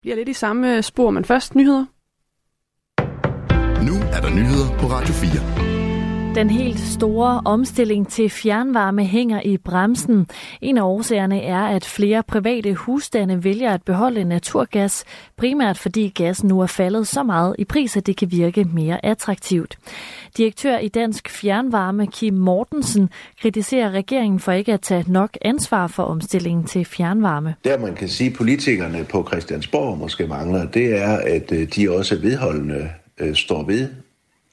bliver lidt i samme øh, spor, men først nyheder. Nu er der nyheder på Radio 4. Den helt store omstilling til fjernvarme hænger i bremsen. En af årsagerne er, at flere private husstande vælger at beholde naturgas, primært fordi gassen nu er faldet så meget i pris, at det kan virke mere attraktivt. Direktør i Dansk Fjernvarme, Kim Mortensen, kritiserer regeringen for ikke at tage nok ansvar for omstillingen til fjernvarme. Der man kan sige, at politikerne på Christiansborg måske mangler, det er, at øh, de også vedholdende øh, står ved,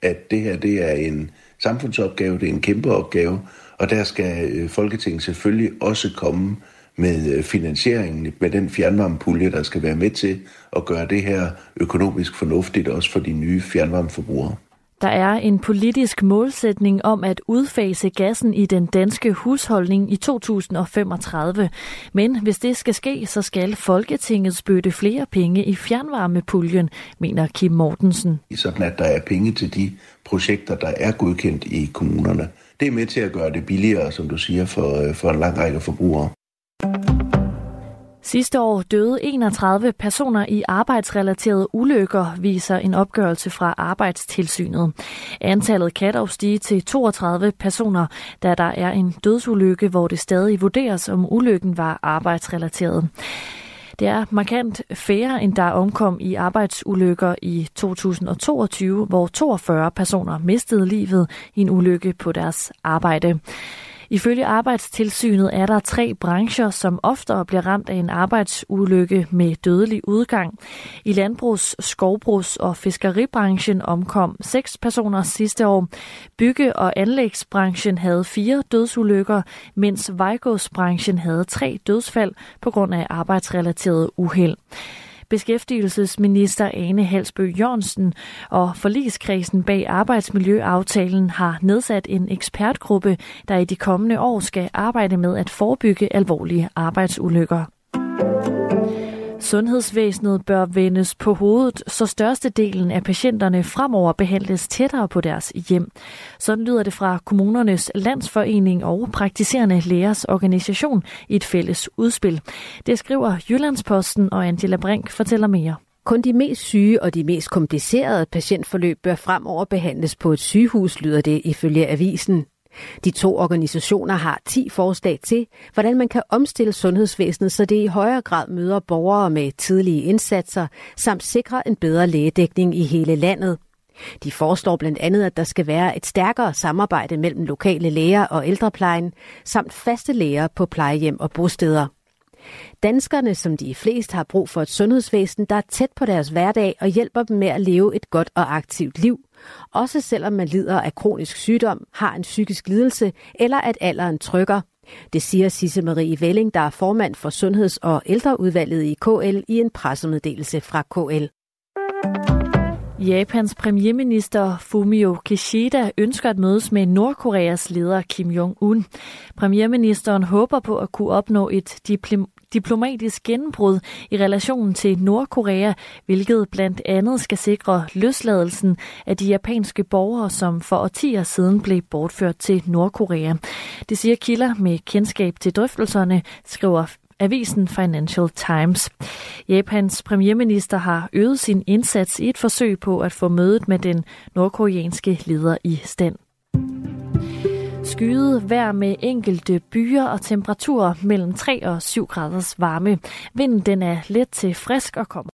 at det her det er en samfundsopgave, det er en kæmpe opgave, og der skal øh, Folketinget selvfølgelig også komme med øh, finansieringen, med den fjernvarmepulje, der skal være med til at gøre det her økonomisk fornuftigt, også for de nye fjernvarmeforbrugere. Der er en politisk målsætning om at udfase gassen i den danske husholdning i 2035. Men hvis det skal ske, så skal Folketinget spytte flere penge i fjernvarmepuljen, mener Kim Mortensen. Sådan at der er penge til de projekter, der er godkendt i kommunerne. Det er med til at gøre det billigere, som du siger, for, øh, for en lang række forbrugere. Sidste år døde 31 personer i arbejdsrelaterede ulykker, viser en opgørelse fra Arbejdstilsynet. Antallet kan dog stige til 32 personer, da der er en dødsulykke, hvor det stadig vurderes, om ulykken var arbejdsrelateret. Det er markant færre, end der omkom i arbejdsulykker i 2022, hvor 42 personer mistede livet i en ulykke på deres arbejde. Ifølge Arbejdstilsynet er der tre brancher, som oftere bliver ramt af en arbejdsulykke med dødelig udgang. I landbrugs-, skovbrugs- og fiskeribranchen omkom seks personer sidste år. Bygge- og anlægsbranchen havde fire dødsulykker, mens vejgårdsbranchen havde tre dødsfald på grund af arbejdsrelateret uheld. Beskæftigelsesminister Ane Halsbø Jørgensen og forligskredsen bag arbejdsmiljøaftalen har nedsat en ekspertgruppe, der i de kommende år skal arbejde med at forebygge alvorlige arbejdsulykker. Sundhedsvæsenet bør vendes på hovedet, så størstedelen af patienterne fremover behandles tættere på deres hjem. Sådan lyder det fra kommunernes landsforening og praktiserende lægers organisation i et fælles udspil. Det skriver Jyllandsposten, og Angela Brink fortæller mere. Kun de mest syge og de mest komplicerede patientforløb bør fremover behandles på et sygehus, lyder det ifølge avisen. De to organisationer har 10 forslag til, hvordan man kan omstille sundhedsvæsenet, så det i højere grad møder borgere med tidlige indsatser, samt sikre en bedre lægedækning i hele landet. De foreslår blandt andet, at der skal være et stærkere samarbejde mellem lokale læger og ældreplejen, samt faste læger på plejehjem og bosteder. Danskerne, som de flest har brug for et sundhedsvæsen, der er tæt på deres hverdag og hjælper dem med at leve et godt og aktivt liv, også selvom man lider af kronisk sygdom, har en psykisk lidelse eller at alderen trykker. Det siger Sisse Marie Velling, der er formand for Sundheds- og ældreudvalget i KL i en pressemeddelelse fra KL. Japans premierminister Fumio Kishida ønsker at mødes med Nordkoreas leder Kim Jong-un. Premierministeren håber på at kunne opnå et diplomatisk gennembrud i relationen til Nordkorea, hvilket blandt andet skal sikre løsladelsen af de japanske borgere, som for årtier siden blev bortført til Nordkorea. Det siger kilder med kendskab til drøftelserne, skriver avisen Financial Times. Japans premierminister har øget sin indsats i et forsøg på at få mødet med den nordkoreanske leder i stand. Skyet vejr med enkelte byer og temperaturer mellem 3 og 7 graders varme. Vinden den er let til frisk og kommer